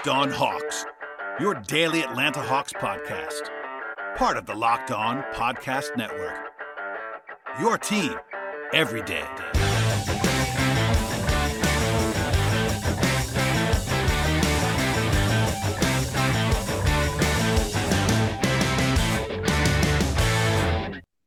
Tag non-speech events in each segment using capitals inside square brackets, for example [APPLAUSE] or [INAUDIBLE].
Locked On Hawks, your daily Atlanta Hawks podcast. Part of the Locked On Podcast Network. Your team every day.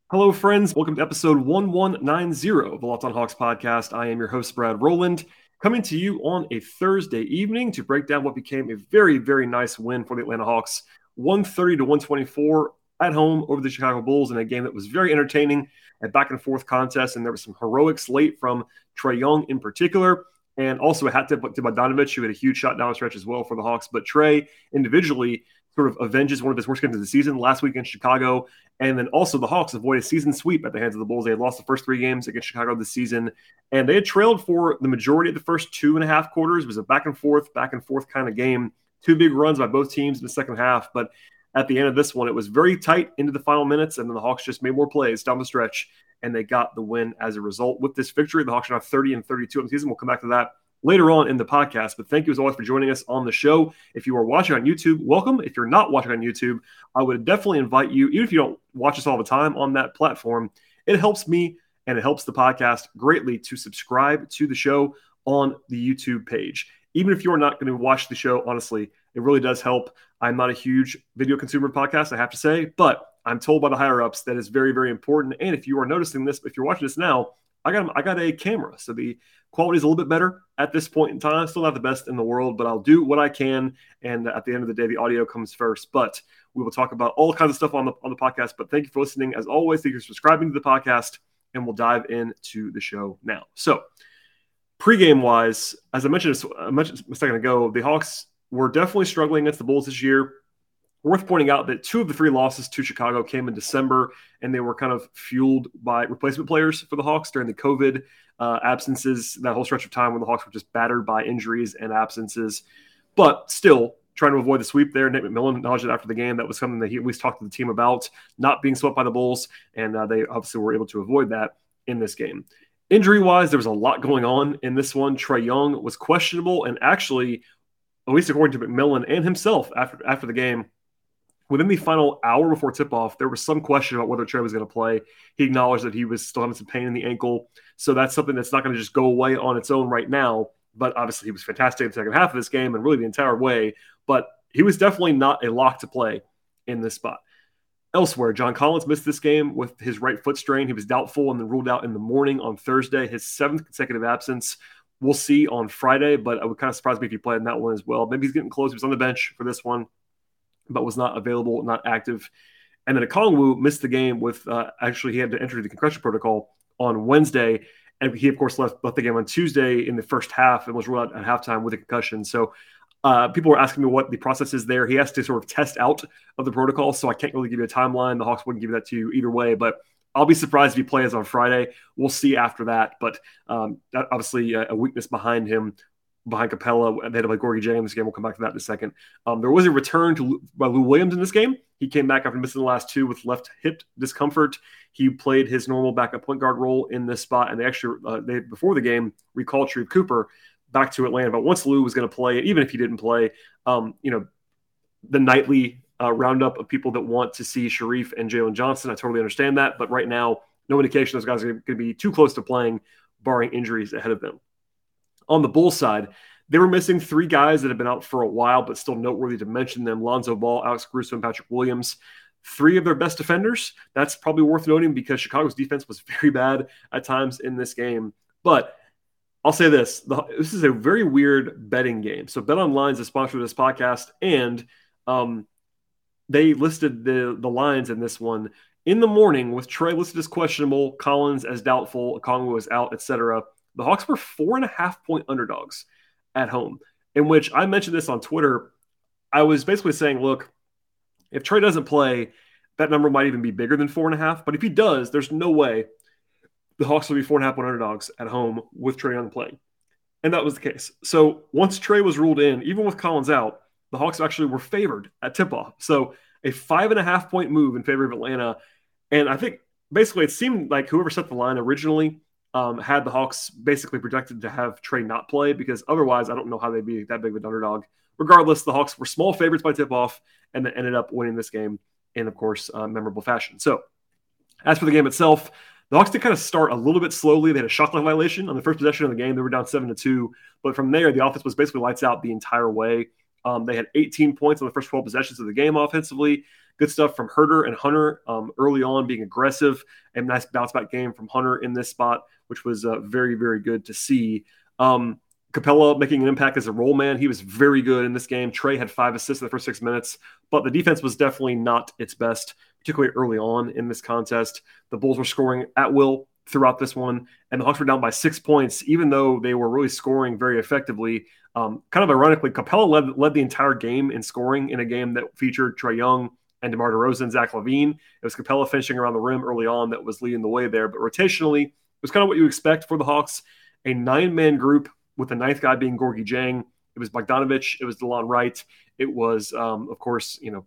Hello, friends. Welcome to episode 1190 of the Locked On Hawks podcast. I am your host, Brad Rowland, coming to you on a Thursday evening to break down what became a very, very nice win for the Atlanta Hawks 130 to 124 at home over the Chicago Bulls in a game that was very entertaining, a back and forth contest. And there was some heroics late from Trae Young in particular. And also a hat tip to Bogdanovich, who had a huge shot down the stretch as well for the Hawks. But Trae individually sort of avenges one of his worst games of the season last week in Chicago. And then also the Hawks avoid a season sweep at the hands of the Bulls. They had lost the first three games against Chicago this season, and they had trailed for the majority of the first two and a half quarters. It was a back and forth, back and forth kind of game. Two big runs by both teams in the second half, but at the end of this one, it was very tight into the final minutes, and then the Hawks just made more plays down the stretch, and they got the win as a result. With this victory, the Hawks are now 30 and 32 in the season. We'll come back to that later on in the podcast. But thank you as always for joining us on the show. If you are watching on YouTube, welcome. If you're not watching on YouTube, I would definitely invite you, even if you don't watch us all the time on that platform, it helps me and it helps the podcast greatly to subscribe to the show on the YouTube page. Even if you're not going to watch the show, honestly, it really does help. I'm not a huge video consumer podcast, I have to say, but I'm told by the higher ups that is very, very important. And if you are noticing this, if you're watching this now, I got I got a camera, so the quality is a little bit better at this point in time. Still not the best in the world, but I'll do what I can. And at the end of the day, the audio comes first. But we will talk about all kinds of stuff on the on the podcast. But thank you for listening. As always, thank you for subscribing to the podcast, and we'll dive into the show now. So, pregame wise, as I mentioned, I mentioned a second ago, the Hawks were definitely struggling against the Bulls this year. Worth pointing out that two of the three losses to Chicago came in December, and they were kind of fueled by replacement players for the Hawks during the COVID uh, absences, that whole stretch of time when the Hawks were just battered by injuries and absences. But still, trying to avoid the sweep there. Nate McMillan acknowledged it after the game. That was something that he at least talked to the team about, not being swept by the Bulls, and uh, they obviously were able to avoid that in this game. Injury wise, there was a lot going on in this one. Trae Young was questionable, and actually, at least according to McMillan and himself after after the game, within the final hour before tip off, there was some question about whether Trae was going to play. He acknowledged that he was still having some pain in the ankle. So that's something that's not going to just go away on its own right now. But obviously, he was fantastic in the second half of this game and really the entire way. But he was definitely not a lock to play in this spot. Elsewhere, John Collins missed this game with his right foot strain. He was doubtful and then ruled out in the morning on Thursday, his seventh consecutive absence. We'll see on Friday, but I would kind of surprise me if he played in that one as well. Maybe he's getting close. He was on the bench for this one but was not available, not active. And then Okongwu missed the game with uh, actually he had to enter the concussion protocol on Wednesday, and he of course left, left the game on Tuesday in the first half and was ruled out at halftime with a concussion. So uh, people were asking me what the process is there. He has to sort of test out of the protocol, so I can't really give you a timeline. The Hawks wouldn't give that to you either way, but I'll be surprised if he plays on Friday. We'll see after that, but um, obviously a, a weakness behind him behind Capela. They had play Gorgui Dieng in this game. We'll come back to that in a second. Um, there was a return to by Lou Williams in this game. He came back after missing the last two with left hip discomfort. He played his normal backup point guard role in this spot, and they actually uh, they before the game recalled Sharife Cooper back to Atlanta. But once Lou was going to play, even if he didn't play, um, you know, the nightly uh, roundup of people that want to see Sharife and Jalen Johnson, I totally understand that. But right now, no indication those guys are going to be too close to playing, barring injuries ahead of them. On the Bulls side, they were missing three guys that have been out for a while, but still noteworthy to mention them Lonzo Ball, Alex Caruso, and Patrick Williams. Three of their best defenders. That's probably worth noting because Chicago's defense was [LAUGHS] very bad at times in this game. But I'll say this the, this is a very weird betting game. So, Bet Online is a sponsor of this podcast, and um, they listed the, the lines in this one in the morning with Trae listed as questionable, Collins as doubtful, Okongwu as out, etc the Hawks were four and a half point underdogs at home, in which I mentioned this on Twitter. I was basically saying, look, if Trae doesn't play, that number might even be bigger than four and a half. But if he does, there's no way the Hawks will be four and a half point underdogs at home with Trae on the playing. And that was the case. So once Trae was ruled in, even with Collins out, the Hawks actually were favored at tip off. So a five and a half point move in favor of Atlanta. And I think basically it seemed like whoever set the line originally um, had the Hawks basically projected to have Trae not play because otherwise I don't know how they'd be that big of an underdog regardless, the Hawks were small favorites by tip off and then ended up winning this game in, of course, uh, memorable fashion. So, as for the game itself, the Hawks did kind of start a little bit slowly. They had a shot clock violation on the first possession of the game. They were down seven to two, but from there, the offense was basically lights out the entire way. Um, they had 18 points on the first 12 possessions of the game offensively. Good stuff from Huerter and Hunter um, early on, being aggressive. And nice bounce back game from Hunter in this spot, which was uh, very, very good to see. Um, Capela making an impact as a role man. He was very good in this game. Trae had five assists in the first six minutes, but the defense was definitely not its best, particularly early on in this contest. The Bulls were scoring at will throughout this one, and the Hawks were down by six points, even though they were really scoring very effectively. Um, kind of ironically, Capela led, led the entire game in scoring in a game that featured Trae Young and DeMar DeRozan, Zach LaVine. It was Capela finishing around the rim early on that was leading the way there. But rotationally, it was kind of what you expect for the Hawks. A nine man group with the ninth guy being Gorgui Dieng. It was Bogdanovich. It was Delon Wright. It was, um, of course, you know,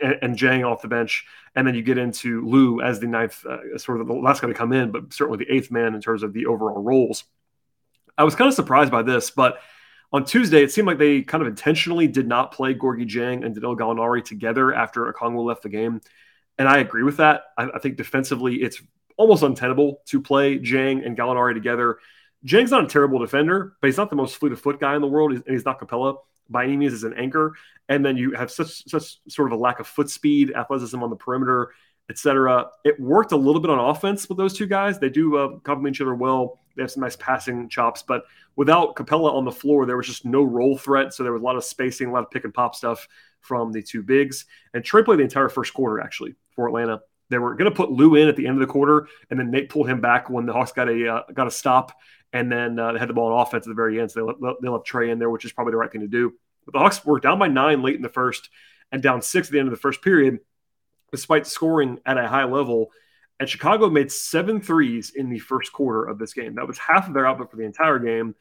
and, and Dieng off the bench. And then you get into Lou as the ninth, uh, sort of the last guy to come in, but certainly the eighth man in terms of the overall roles. I was kind of surprised by this, but on Tuesday, it seemed like they kind of intentionally did not play Gorgui Dieng and Danilo Gallinari together after Okongwu left the game. And I agree with that. I, I, think defensively, it's almost untenable to play Dieng and Gallinari together. Dieng's not a terrible defender, but he's not the most fleet of foot guy in the world. And he's not Capela by any means as an anchor. And then you have such such sort of a lack of foot speed, athleticism on the perimeter, etc. It worked a little bit on offense with those two guys. They do uh, complement each other well. They have some nice passing chops, but without Capela on the floor, there was just no roll threat. So there was a lot of spacing, a lot of pick and pop stuff from the two bigs. And Trae played the entire first quarter actually for Atlanta. They were going to put Lou in at the end of the quarter, and then Nate pulled him back when the Hawks got a uh, got a stop, and then uh, they had the ball on offense at the very end. So they let, they left Trae in there, which is probably the right thing to do. But the Hawks were down by nine late in the first, and down six at the end of the first period, despite scoring at a high level. And Chicago made seven threes in the first quarter of this game. That was half of their output for the entire game.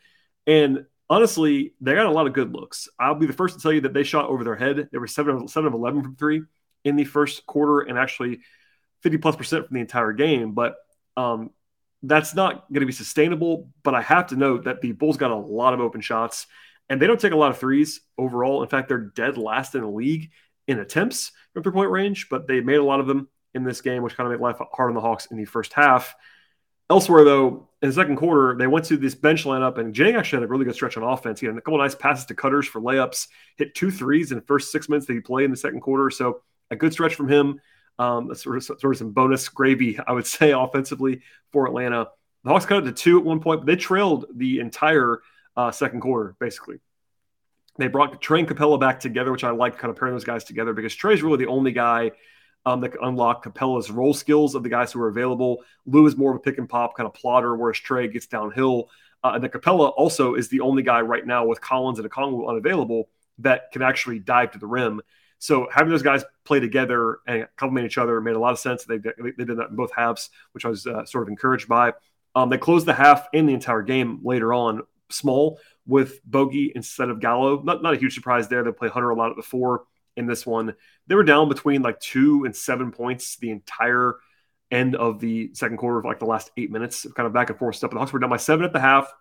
And honestly, they got a lot of good looks. I'll be the first to tell you that they shot over their head. They were seven, seven of 11 from three in the first quarter and actually 50 plus percent from the entire game. But um, that's not going to be sustainable. But I have to note that the Bulls got a lot of open shots and they don't take a lot of threes overall. In fact, they're dead last in the league in attempts from three point range, but they made a lot of them in this game, which kind of made life hard on the Hawks in the first half. Elsewhere, though, in the second quarter, they went to this bench lineup, and Dieng actually had a really good stretch on offense. He had a couple nice passes to cutters for layups, hit two threes in the first six minutes that he played in the second quarter. So a good stretch from him. Um, sort of, sort of some bonus gravy, [LAUGHS] I would say, offensively for Atlanta. The Hawks cut it to two at one point, but they trailed the entire uh, second quarter, basically. They brought Trae and Capela back together, which I like kind of pairing those guys together because Trae's really the only guy um, that unlock Capela's role skills of the guys who are available. Lou is more of a pick and pop kind of plotter, whereas Trae gets downhill. Uh, and then Capela also is the only guy right now with Collins and Okongwu unavailable that can actually dive to the rim. So having those guys play together and complement each other made a lot of sense. They, they, they did that in both halves, which I was uh, sort of encouraged by. Um, they closed the half and the entire game later on small with Bogey instead of Gallo. Not, not a huge surprise there. They play Hunter a lot at the four in this one. They were down between like two and seven points the entire end of the second quarter of like the last eight minutes, kind of back and forth stuff. The Hawks were down by seven at the half.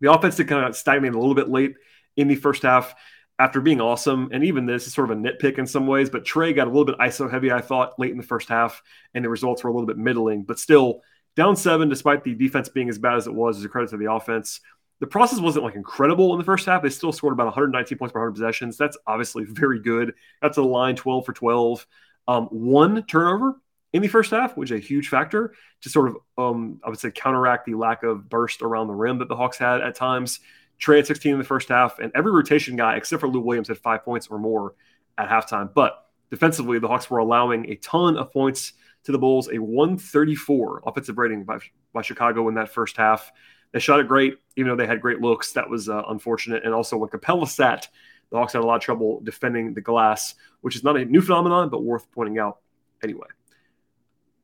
The offense did kind of stagnate a little bit late in the first half after being awesome. And even this is sort of a nitpick in some ways, but Trae got a little bit ISO heavy, I thought, late in the first half, and the results were a little bit middling, but still down seven, despite the defense being as bad as it was, is a credit to the offense. The process wasn't like incredible in the first half. They still scored about 119 points per 100 possessions. That's obviously very good. That's a line 12 for 12. Um, one turnover in the first half, which is a huge factor to sort of, um, I would say, counteract the lack of burst around the rim that the Hawks had at times. Trae at 16 in the first half, and every rotation guy except for Lou Williams had five points or more at halftime. But defensively, the Hawks were allowing a ton of points to the Bulls, a 134 offensive rating by, by Chicago in that first half. They shot it great, even though they had great looks. That was uh, unfortunate. And also, when Capela sat, the Hawks had a lot of trouble defending the glass, which is not a new phenomenon, but worth pointing out anyway.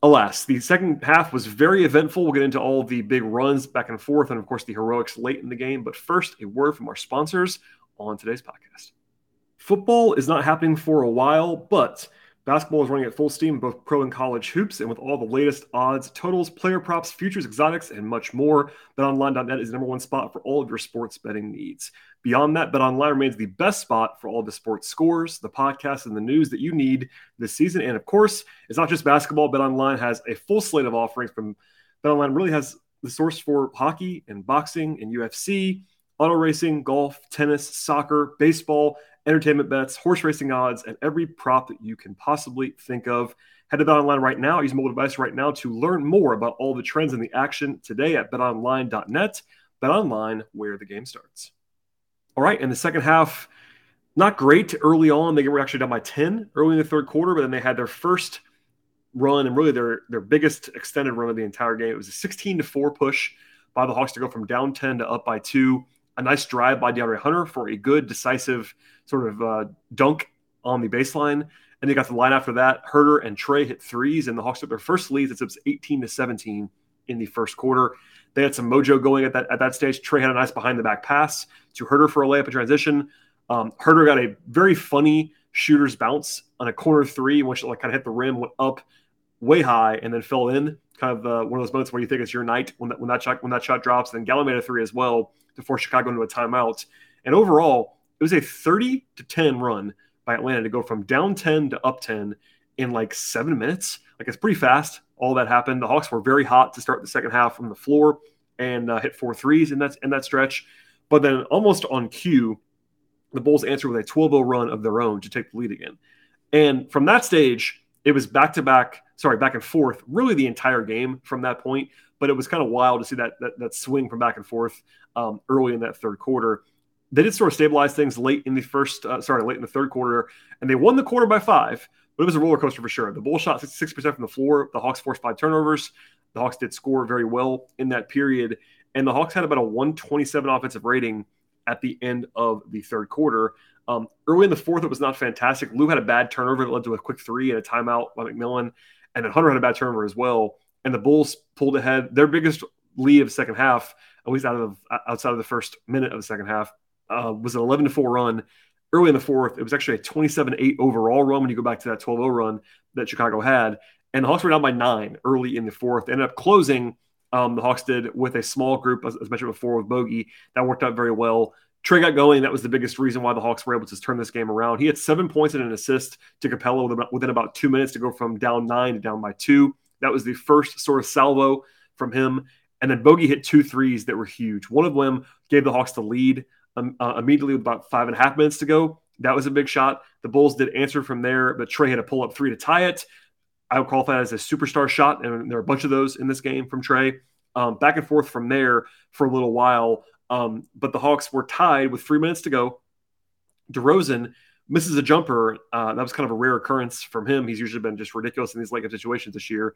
Alas, the second half was very eventful. We'll get into all the big runs back and forth, and of course, the heroics late in the game. But first, a word from our sponsors on today's podcast. Football is not happening for a while, but Basketball is running at full steam, both pro and college hoops, and with all the latest odds, totals, player props, futures, exotics, and much more, BetOnline.net is the number one spot for all of your sports betting needs. Beyond that, BetOnline remains the best spot for all the sports scores, the podcasts, and the news that you need this season. And of course, it's not just basketball. BetOnline has a full slate of offerings from BetOnline. Really has the source for hockey and boxing and UFC, auto racing, golf, tennis, soccer, baseball entertainment bets, horse racing odds, and every prop that you can possibly think of. Head to BetOnline right now. Use mobile device right now to learn more about all the trends in the action today at betonline.net. BetOnline, where the game starts. All right, in the second half, not great early on. They were actually down by 10 early in the third quarter, but then they had their first run and really their, their biggest extended run of the entire game. It was a 16 to 4 push by the Hawks to go from down 10 to up by two a nice drive by DeAndre Hunter for a good, decisive sort of uh, dunk on the baseline. And they got the line after that. Huerter and Trae hit threes, and the Hawks took their first lead. It was 18 to 17 in the first quarter. They had some mojo going at that at that stage. Trae had a nice behind the back pass to Huerter for a layup in transition. Um, Huerter got a very funny shooter's bounce on a corner three, which like kind of hit the rim, went up way high, and then fell in. Kind of uh, one of those moments where you think it's your night when that when that shot when that shot drops. And then Gallo made a three as well to force Chicago into a timeout. And overall, it was a 30 to 10 run by Atlanta to go from down 10 to up 10 in like seven minutes. Like it's pretty fast. All that happened. The Hawks were very hot to start the second half from the floor and uh, hit four threes in that in that stretch. But then almost on cue, the Bulls answered with a 12-0 run of their own to take the lead again. And from that stage, it was back to back, sorry, back and forth, really the entire game from that point. But it was kind of wild to see that that, that swing from back and forth um, early in that third quarter. They did sort of stabilize things late in the first, uh, sorry, late in the third quarter, and they won the quarter by five. But it was a roller coaster for sure. The Bulls shot 66% from the floor. The Hawks forced five turnovers. The Hawks did score very well in that period. And the Hawks had about a 127 offensive rating at the end of the third quarter. Um, early in the fourth, it was not fantastic. Lou had a bad turnover that led to a quick three and a timeout by McMillan. And then Hunter had a bad turnover as well. And the Bulls pulled ahead. Their biggest lead of the second half at least out of outside of the first minute of the second half, uh, was an 11 to 4 run. Early in the fourth, it was actually a 27 8 overall run when you go back to that 12 0 run that Chicago had. And the Hawks were down by nine early in the fourth. Ended up closing, um, the Hawks did with a small group, as, as mentioned before, with Bogey. That worked out very well. Trae got going. That was the biggest reason why the Hawks were able to turn this game around. He had seven points and an assist to Capela within about two minutes to go from down nine to down by two. That was the first sort of salvo from him. And then Bogey hit two threes that were huge. One of them gave the Hawks the lead um, uh, immediately with about five and a half minutes to go. That was a big shot. The Bulls did answer from there, but Trae had a pull up three to tie it. I would qualify that as a superstar shot, and there are a bunch of those in this game from Trae. Um, back and forth from there for a little while, um, but the Hawks were tied with three minutes to go. DeRozan misses a jumper. Uh, that was kind of a rare occurrence from him. He's usually been just ridiculous in these late situations this year.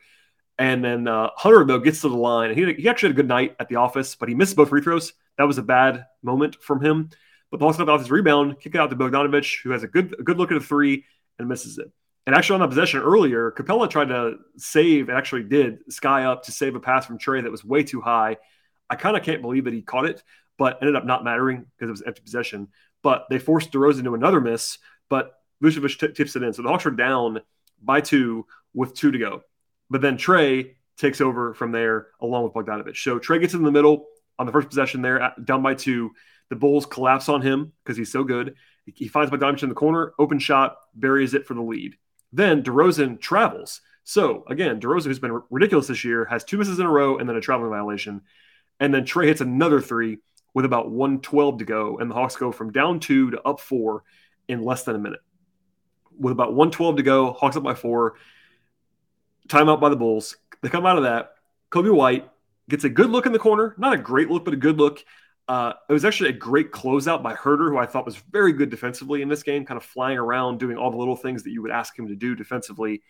And then uh, Hunter, though, gets to the line. He, he actually had a good night at the office, but he missed both free throws. That was a bad moment from him. But the Hawks got off his rebound, kick it out to Bogdanovich, who has a good a good look at a three and misses it. And actually, on that possession earlier, Capela tried to save, and actually did, sky up to save a pass from Trae that was way too high. I kind of can't believe that he caught it, but ended up not mattering because it was empty possession. But they forced DeRozan into another miss, but Vucevic t- tips it in. So the Hawks are down by two with two to go. But then Trae takes over from there along with Bogdanovich. So Trae gets in the middle on the first possession there, down by two. The Bulls collapse on him because he's so good. He finds Bogdanovich in the corner, open shot, buries it for the lead. Then DeRozan travels. So again, DeRozan, who's been ridiculous this year, has two misses in a row and then a traveling violation. And then Trae hits another three with about 112 to go. And the Hawks go from down two to up four in less than a minute. With about 112 to go, Hawks up by four timeout by the Bulls. They come out of that. Coby White gets a good look in the corner, not a great look, but a good look. Uh, it was actually a great closeout by Huerter, who I thought was very good defensively in this game, kind of flying around, doing all the little things that you would ask him to do defensively.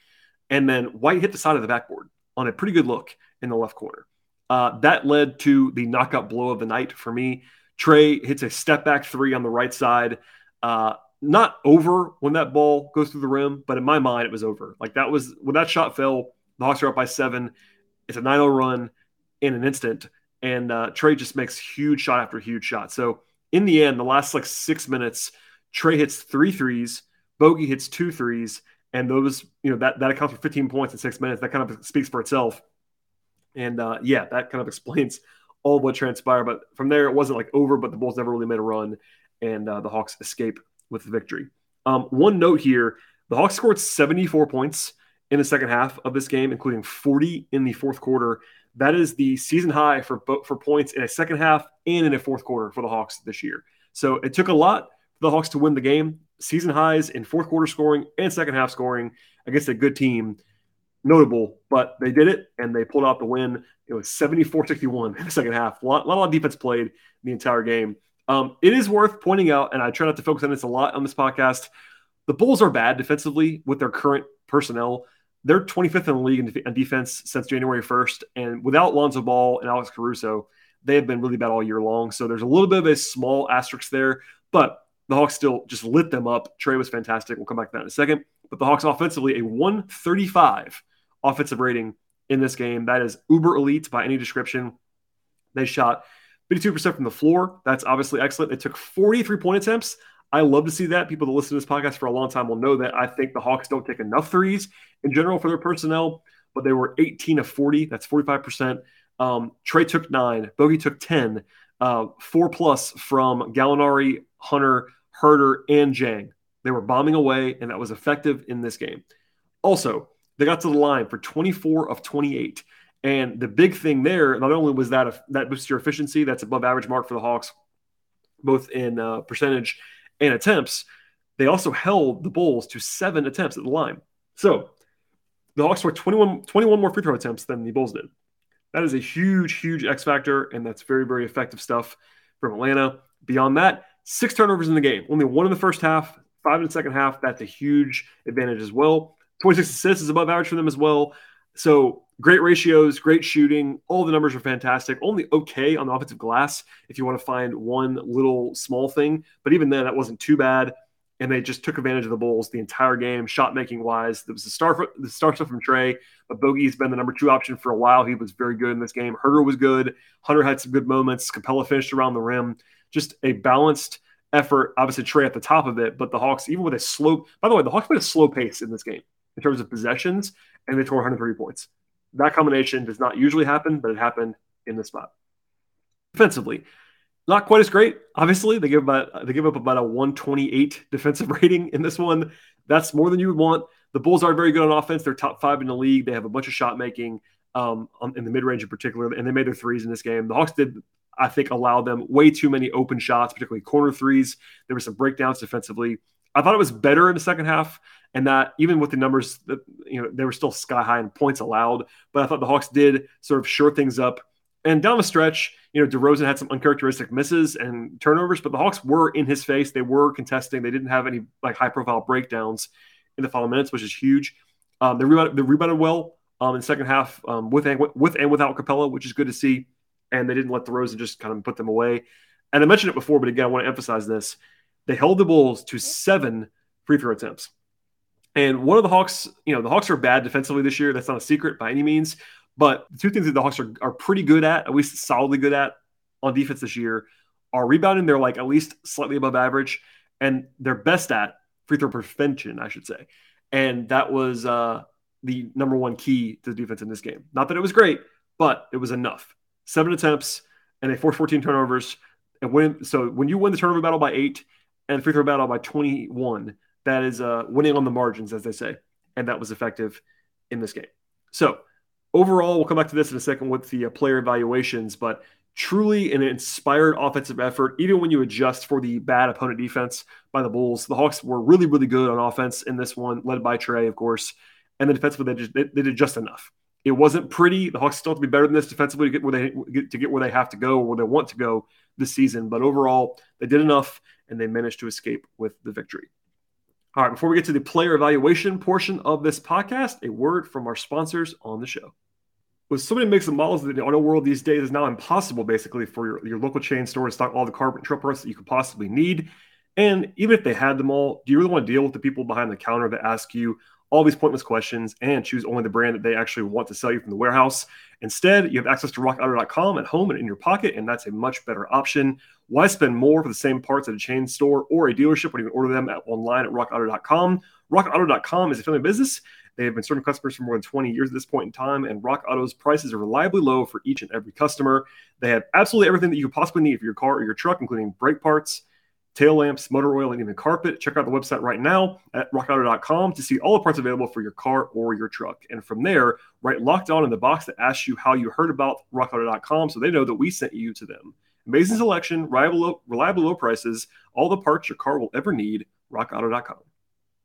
And then White hit the side of the backboard on a pretty good look in the left corner. Uh, that led to the knockout blow of the night for me. Trae hits a step back three on the right side. Uh, not over when that ball goes through the rim, but in my mind, it was over. Like that was when that shot fell, the Hawks are up by seven. It's a 9 0 run in an instant. And uh, Trae just makes huge shot after huge shot. So in the end, the last like six minutes, Trae hits three threes, Bogey hits two threes, And those, you know, that, that accounts for 15 points in six minutes. That kind of speaks for itself. And uh, yeah, that kind of [LAUGHS] explains all what transpired. But from there, it wasn't like over, but the Bulls never really made a run. And uh, the Hawks escape with the victory. Um, one note here the Hawks scored 74 points in the second half of this game, including 40 in the fourth quarter. That is the season high for for points in a second half and in a fourth quarter for the Hawks this year. So it took a lot for the Hawks to win the game. Season highs in fourth quarter scoring and second half scoring against a good team. Notable, but they did it and they pulled out the win. It was 74 61 in the second half. A lot, a lot of defense played the entire game. Um, it is worth pointing out, and I try not to focus on this a lot on this podcast. The Bulls are bad defensively with their current personnel. They're 25th in the league in, defense since January 1st. And without Lonzo Ball and Alex Caruso, they have been really bad all year long. So there's a little bit of a small asterisk there, but the Hawks still just lit them up. Trae was fantastic. We'll come back to that in a second. But the Hawks offensively, a 135 offensive rating in this game. That is uber elite by any description. They shot 52% from the floor. That's obviously excellent. They took 43 point attempts. I love to see that. People that listen to this podcast for a long time will know that I think the Hawks don't take enough threes in general for their personnel, but they were 18 of 40. That's 45%. Um, Trae took nine, Bogey took 10, uh, four plus from Gallinari, Hunter, Huerter, and Dieng. They were bombing away, and that was effective in this game. Also, they got to the line for 24 of 28. And the big thing there, not only was that that boosts your efficiency, that's above average mark for the Hawks, both in uh, percentage and attempts, they also held the Bulls to seven attempts at the line. So the Hawks were 21, 21 more free throw attempts than the Bulls did. That is a huge, huge X factor, and that's very, very effective stuff from Atlanta. Beyond that, six turnovers in the game, only one in the first half, five in the second half. That's a huge advantage as well. 26 assists is above average for them as well. So great ratios, great shooting. All the numbers are fantastic. Only okay on the offensive glass if you want to find one little small thing. But even then, that wasn't too bad. And they just took advantage of the Bulls the entire game, shot making wise. There was the star, the star stuff from Trae, but Bogey's been the number two option for a while. He was very good in this game. Huerter was good. Hunter had some good moments. Capela finished around the rim. Just a balanced effort. Obviously, Trae at the top of it, but the Hawks, even with a slow, by the way, the Hawks played a slow pace in this game in terms of possessions, and they scored 130 points. That combination does not usually happen, but it happened in this spot. Defensively, not quite as great. Obviously, they give about they give up about a 128 defensive [LAUGHS] rating in this one. That's more than you would want. The Bulls are very good on offense. They're top five in the league. They have a bunch of shot making um, in the mid range in particular, and they made their threes in this game. The Hawks did, I think, allow them way too many open shots, particularly corner threes. There were some breakdowns defensively. I thought it was better in the second half and that even with the numbers that you know they were still sky high in points allowed, but I thought the Hawks did sort of shore things up. And down the stretch, you know, DeRozan had some uncharacteristic misses and turnovers, but the Hawks were in his face. They were contesting. They didn't have any like high profile breakdowns in the final minutes, which is huge. Um, they rebounded, they rebounded well um, in the second half um, with and with and without Capela, which is good to see. And they didn't let DeRozan just kind of put them away. And I mentioned it before, but again, I want to emphasize this: they held the Bulls to seven free throw attempts. And one of the Hawks, you know, the Hawks are bad defensively this year. That's not a secret by any means. But the two things that the Hawks are, are pretty good at, at least solidly good at on defense this year, are rebounding. They're like at least slightly above average, and they're best at free throw prevention, I should say. And that was uh, the number one key to the defense in this game. Not that it was great, but it was enough. Seven attempts, and they forced 14 turnovers. And when so when you win the turnover battle by eight and free throw battle by 21, that is uh, winning on the margins, as they say, and that was effective in this game. So overall, we'll come back to this in a second with the uh, player evaluations, but truly an inspired offensive effort, even when you adjust for the bad opponent defense by the Bulls. The Hawks were really, really good on offense in this one, led by Trae, of course, and the defensively they, just, they, they did just enough. It wasn't pretty. The Hawks still have to be better than this defensively to get where they to get where they have to go or where they want to go this season. But overall, they did enough and they managed to escape with the victory. All right, before we get to the player evaluation portion of this podcast, a word from our sponsors on the show. With so many makes and models in the auto world these days, it's now impossible basically for your, your local chain store to stock all the carbon truck parts that you could possibly need. And even if they had them all, do you really want to deal with the people behind the counter that ask you all these pointless questions and choose only the brand that they actually want to sell you from the warehouse? Instead, you have access to rockauto.com at home and in your pocket, and that's a much better option. Why spend more for the same parts at a chain store or a dealership when you can order them at, online at rockauto.com? RockAuto.com is a family business. They have been serving customers for more than 20 years at this point in time, and Rock Auto's prices are reliably low for each and every customer. They have absolutely everything that you could possibly need for your car or your truck, including brake parts, tail lamps, motor oil, and even carpet. Check out the website right now at rockauto.com to see all the parts available for your car or your truck. And from there, write locked on in the box that asks you how you heard about rockauto.com so they know that we sent you to them. Amazing selection, reliable, reliable low prices, all the parts your car will ever need, rockauto.com.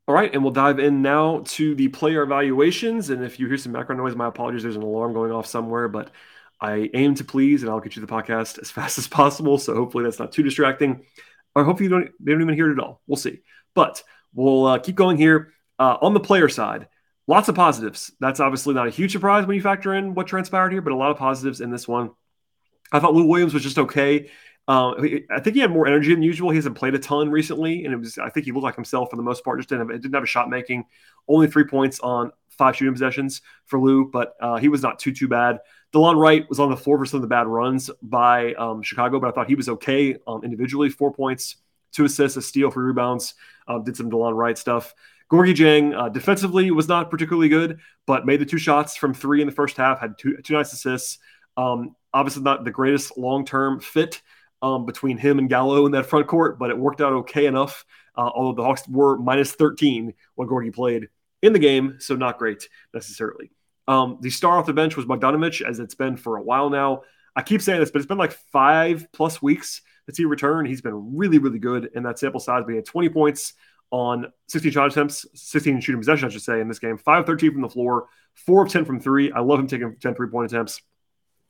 All right, and we'll dive in now to the player evaluations. And if you hear some background noise, my apologies. There's an alarm going off somewhere, but I aim to please, and I'll get you the podcast as [LAUGHS] fast as possible. So hopefully that's not too distracting. Or hope you don't they don't even hear it at all. We'll see. But we'll uh, keep going here uh, on the player side. Lots of positives. That's obviously not a huge surprise when you factor in what transpired here, but a lot of positives in this one. I thought Lou Williams was just okay. Uh, I think he had more energy than usual. He hasn't played a ton recently, and it was I think he looked like himself for the most part. Just didn't have, didn't have a shot making. Only three points on five shooting possessions for Lou, but uh, he was not too too bad. Delon Wright was on the floor for some of the bad runs by um, Chicago, but I thought he was okay um, individually. Four points, two assists, a steal, for rebounds. Um, did some Delon Wright stuff. Gorgui Dieng uh, defensively was not particularly good, but made the two shots from three in the first half. Had two two nice assists. Um, obviously, not the greatest long term fit um, between him and Gallo in that front court, but it worked out okay enough. Uh, although the Hawks were minus 13 when Gorgui played in the game, so not great necessarily. Um, the star off the bench was Bogdanovich, as it's been for a while now. I keep saying this, but it's been like five plus weeks since he returned. He's been really, really good in that sample size. He had 20 points on 16 shot attempts, 16 shooting possession, I should say, in this game. 5 13 from the floor, 4 of 10 from three. I love him taking 10 three point attempts.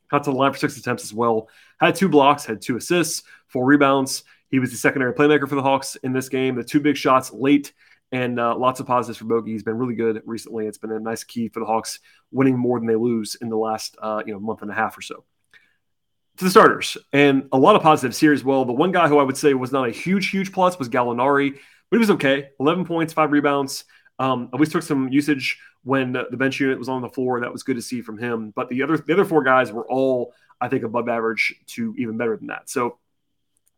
Got to the line for six attempts as well. Had two blocks, had two assists, four rebounds. He was the secondary playmaker for the Hawks in this game. The two big shots late and uh, lots of positives for Bogey. He's been really good recently. It's been a nice key for the Hawks, winning more than they lose in the last uh, you know month and a half or so. To the starters, and a lot of positives here as well. The one guy who I would say was not a huge, huge plus was Gallinari, but he was okay. 11 points, five rebounds. Um, at least took some usage when the bench unit was on the floor. That was good to see from him. But the other the other four guys were all, I think, above average to even better than that. So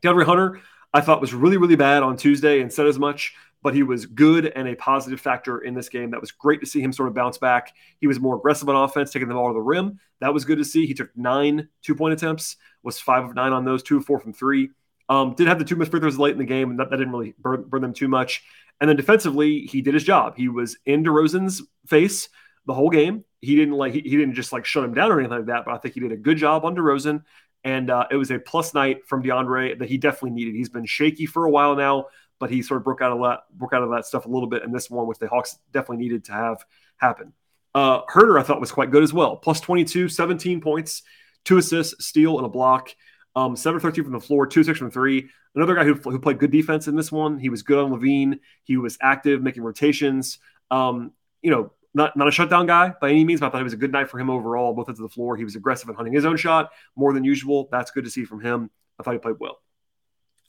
DeAndre Hunter, I thought was really, really bad on Tuesday and said as much, but he was good and a positive factor in this game. That was great to see him sort of bounce back. He was more aggressive on offense, taking the ball to the rim. That was good to see. He took nine two point attempts, was five of nine on those, two of four from three. Um, did have the two missed free throws late in the game, and that, that didn't really burn, burn, them too much. And then defensively, he did his job. He was in DeRozan's face the whole game. He didn't like he, he didn't just like shut him down or anything like that. But I think he did a good job on DeRozan. And uh, it was a plus night from DeAndre that he definitely needed. He's been shaky for a while now, but he sort of broke out of that broke out of that stuff a little bit in this one, which the Hawks definitely needed to have happen. Uh, Huerter, I thought was quite good as well. Plus 22, 17 points, two assists, steal, and a block. Um, 7 13 from the floor, 2 6 from three. Another guy who, who played good defense in this one. He was good on LaVine. He was active, making rotations. Um, you know, not, not a shutdown guy by any means, but I thought it was a good night for him overall, both ends of the floor. He was aggressive and hunting his own shot more than usual. That's good to see from him. I thought he played well.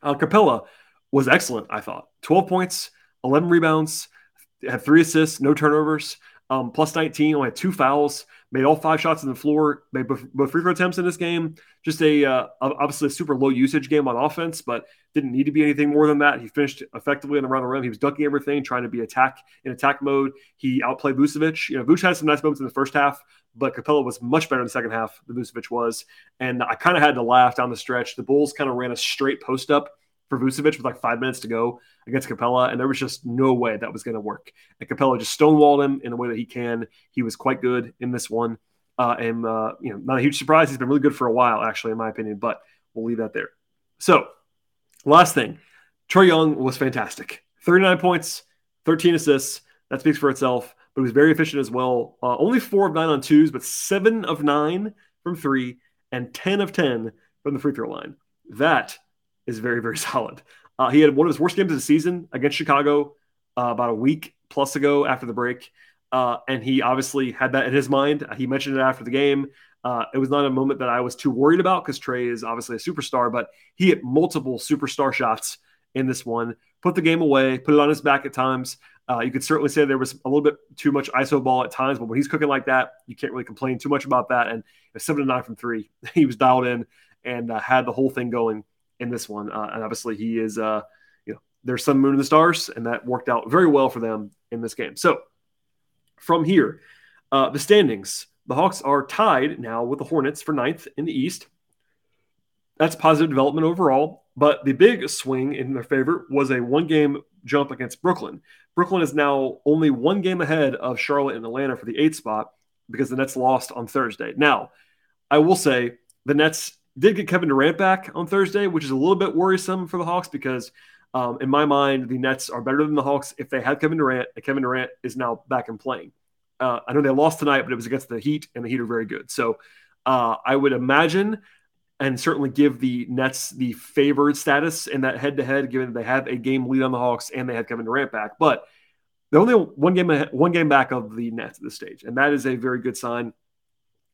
Uh, Capela was excellent, I thought. 12 points, 11 rebounds, had three assists, no turnovers, um, plus 19, only had two fouls made all five shots on the floor, made both free throw attempts in this game. Just a uh, obviously a super low usage game on offense, but didn't need to be anything more than that. He finished effectively on around the rim. He was dunking everything, trying to be attack in attack mode. He outplayed Vucevic. You know, Vucevic had some nice moments in the first half, but Capela was much better in the second half than Vucevic was. And I kind of had to laugh down the stretch. The Bulls kind of ran a straight post up for Vucevic with like five minutes to go against Capela, and there was just no way that was going to work. And Capela just stonewalled him in the way that he can. He was quite good in this one, uh, and uh, you know, not a huge surprise. He's been really good for a while, actually, in my opinion. But we'll leave that there. So, last thing, Trae Young was fantastic. Thirty-nine points, thirteen assists. That speaks for itself. But he was very efficient as well. Uh, only four of nine on twos, but seven of nine from three, and ten of ten from the free throw line. That is very, very [LAUGHS] solid. Uh, he had one of his worst games of the season against Chicago uh, about a week plus ago after the break. Uh, and he obviously had that in his mind. He mentioned it after the game. Uh, it was not a moment that I was too worried about because Trae is obviously a superstar, but he hit multiple superstar shots in this one, put the game away, put it on his back at times. Uh, you could certainly say there was a little bit too much ISO ball at times, but when he's cooking like that, you can't really complain too much about that. And seven to nine from three, [LAUGHS] he was dialed in and uh, had the whole thing going in this one. Uh, and obviously, he is, uh, you know, there's some moon, and the stars, and that worked out very well for them in this game. So from here, uh, the standings: the Hawks are tied now with the Hornets for ninth in the East. That's positive development overall. But the big swing in their favor was a one-game jump against Brooklyn. Brooklyn is now only one game ahead of Charlotte and Atlanta for the eighth spot because the Nets lost on Thursday. Now, I will say the Nets did get Kevin Durant back on Thursday, which is a little bit worrisome for the Hawks because, um, in my mind, the Nets are better than the Hawks if they had Kevin Durant, and Kevin Durant is now back and playing. Uh, I know they lost tonight, but it was against the Heat, and the Heat are very good. So uh, I would imagine and certainly give the Nets the favored status in that head to head, given that they have a game lead on the Hawks and they have Kevin Durant back. But they're only one game ahead, one game back of the Nets at this stage, and that is a very good sign.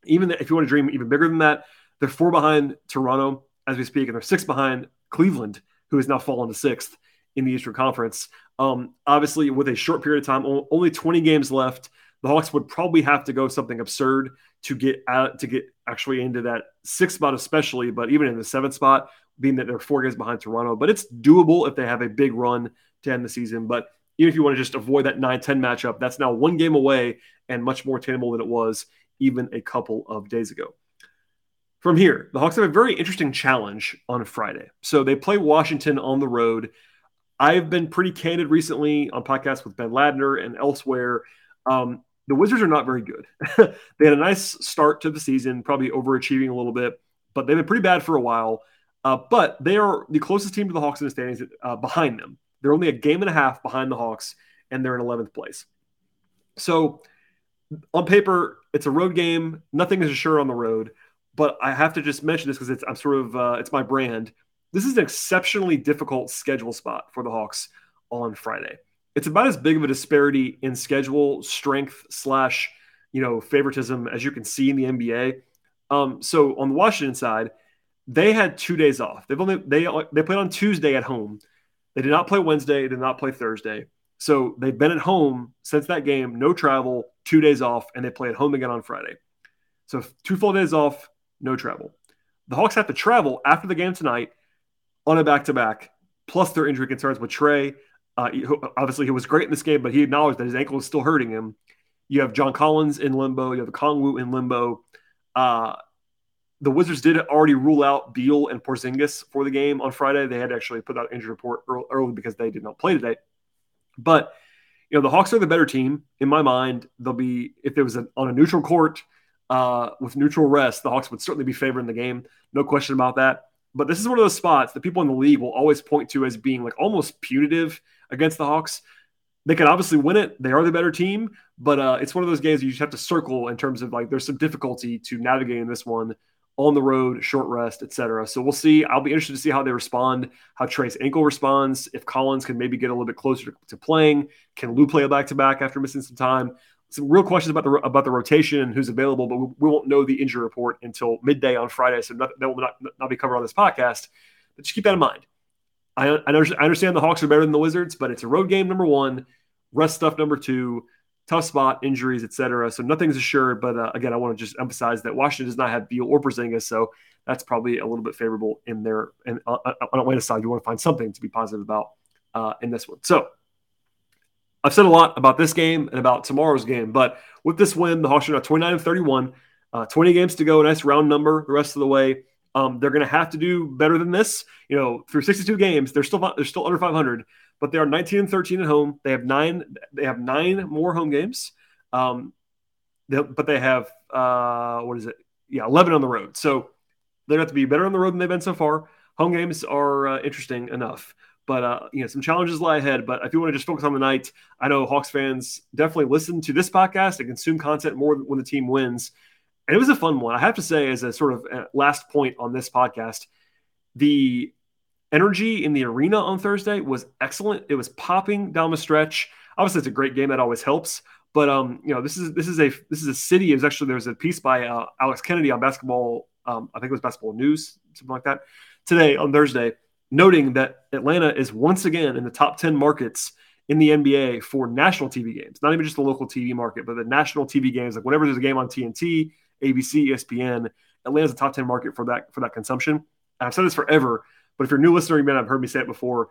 Even if you want to dream even bigger than that, they're four behind Toronto as we speak, and they're six behind Cleveland, who has now fallen to sixth in the Eastern Conference. Um, obviously, with a short period of time, only 20 games left, the Hawks would probably have to go something absurd to get out to get actually into that sixth spot, especially, but even in the seventh spot, being that they're four games behind Toronto. But it's doable if they have a big run to end the season. But even if you want to just avoid that 9 10 matchup, that's now one game away and much more attainable than it was even a couple of days ago. From here, the Hawks have a very interesting challenge on Friday. So they play Washington on the road. I've been pretty candid recently on podcasts with Ben Ladner and elsewhere. Um, the Wizards are not very good. [LAUGHS] they had a nice start to the season, probably overachieving a little bit, but they've been pretty bad for a while. Uh, but they are the closest team to the Hawks in the standings uh, behind them. They're only a game and a half behind the Hawks, and they're in 11th place. So, on paper, it's a road game. Nothing is assured on the road, but I have to just mention this because it's I'm sort of uh, it's my brand. This is an exceptionally difficult schedule spot for the Hawks on Friday. It's about as big of a disparity in schedule strength slash you know favoritism as you can see in the NBA. Um, so on the Washington side, they had two days off. They've only they they played on Tuesday at home they did not play Wednesday, they did not play Thursday. So they've been at home since that game, no travel, two days off, and they play at home again on Friday. So two full days off, no travel. The Hawks have to travel after the game tonight on a back to back, plus their injury concerns with Trae. Uh, obviously, he was great in this game, but he acknowledged that his ankle is still hurting him. You have John Collins in limbo. You have Kongwu in limbo. Uh, the Wizards did already rule out Beal and Porzingis for the game on Friday. They had actually put out an injury report early because they did not play today. But you know the Hawks are the better team in my mind. They'll be if there was a, on a neutral court uh, with neutral rest, the Hawks would certainly be favoring the game, no question about that. But this is one of those spots that people in the league will always point to as being like almost punitive against the Hawks. They can obviously win it; they are the better team. But uh, it's one of those games you just have to circle in terms of like there's some difficulty to navigating this one on the road, short rest, etc. So we'll see. I'll be interested to see how they respond, how Trae's ankle responds, if Collins can maybe get a little bit closer to, to playing. Can Lou play a back to back after missing some time? Some real questions about the about the rotation and who's available, but we, we won't know the injury report until midday on Friday, so that will not, not be covered on this podcast. But just keep that in mind. I, I understand the Hawks are better than the Wizards, but it's a road game number one, rest stuff number two tough spot, injuries, etc. So nothing's assured. But uh, again, I want to just emphasize that Washington does not have Beal or Porzingis, so that's probably a little bit favorable in there. And uh, uh, on Atlanta side, you want to find something to be positive about uh, in this one. So I've said a lot about this game and about tomorrow's game, but with this win, the Hawks are now 29 and 31, uh, 20 games to go, nice round number the rest of the way. Um, they're going to have to do better than this. You know, through 62 games, they're still they're still under 500 but they are 19 and 13 at home. They have nine. They have nine more home games, um, they, but they have uh, what is it? Yeah, 11 on the road. So they're have to be better on the road than they've been so far. Home games are uh, interesting enough, but uh, you know some challenges lie ahead. But if you want to just focus on the night, I know Hawks fans definitely listen to this podcast and consume content more when the team wins. And it was a fun one. I have to say, as a sort of uh, last point on this podcast, the energy in the arena on Thursday was excellent. It was popping down the stretch. Obviously, it's a great game that always helps. But um, you know, this is this is a this is a city. It was actually there was a piece by uh, Alex Kennedy on basketball. Um, I think it was Basketball News, something like that, today on Thursday, noting that Atlanta is once again in the top ten markets in the NBA for national TV games. Not even just the local TV market, but the national TV games. Like whenever there's a game on TNT, ABC, ESPN, Atlanta's a top ten market for that for that consumption. And I've said this forever but if you're a new listener, you may not have heard me say it before.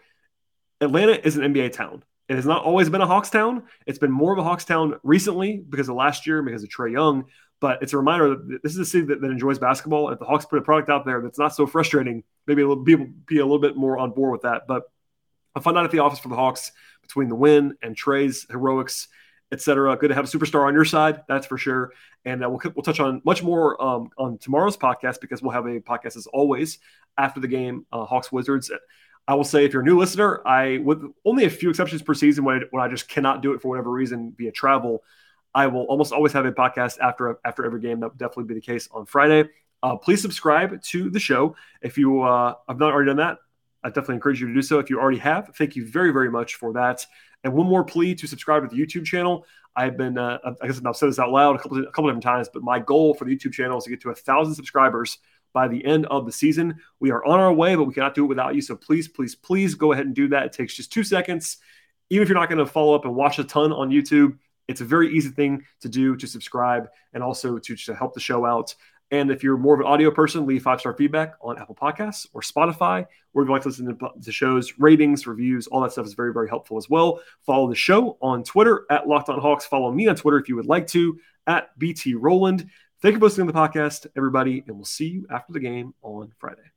Atlanta is an NBA town. It has not always been a Hawks town. It's been more of a Hawks town recently because of last year, because of Trae Young. But it's a reminder that this is a city that, that enjoys basketball. If the Hawks put a product out there that's not so frustrating, maybe little, people be a little bit more on board with that. But a fun night at the office for the Hawks between the win and Trae's heroics, etc. Good to have a superstar on your side, that's for sure. And uh, we'll, we'll touch on much more um, on tomorrow's podcast because we'll have a podcast as always after the game, uh, Hawks Wizards. I will say, if you're a new listener, I with only a few exceptions per season when I, when I just cannot do it for whatever reason via travel, I will almost always have a podcast after after every game. That would definitely be the case on Friday. Uh, please subscribe to the show if you uh, have not already done that. I definitely encourage you to do so. If you already have, thank you very very much for that. And one more plea to subscribe to the YouTube channel. I've been, uh, I guess I've said this out loud a couple, a couple different times, but my goal for the YouTube channel is to get to a thousand subscribers by the end of the season. We are on our way, but we cannot do it without you. So please, please, please go ahead and do that. It takes just two seconds. Even if you're not going to follow up and watch a ton on YouTube, it's a very easy thing to do to subscribe and also to, to help the show out. And if you're more of an audio person, leave five star feedback on Apple Podcasts or Spotify, or if you like to listen to the shows, ratings, reviews, all that stuff is very, very helpful as well. Follow the show on Twitter at Locked On Hawks. Follow me on Twitter if you would like to at BT Rowland. Thank you for listening to the podcast, everybody, and we'll see you after the game on Friday.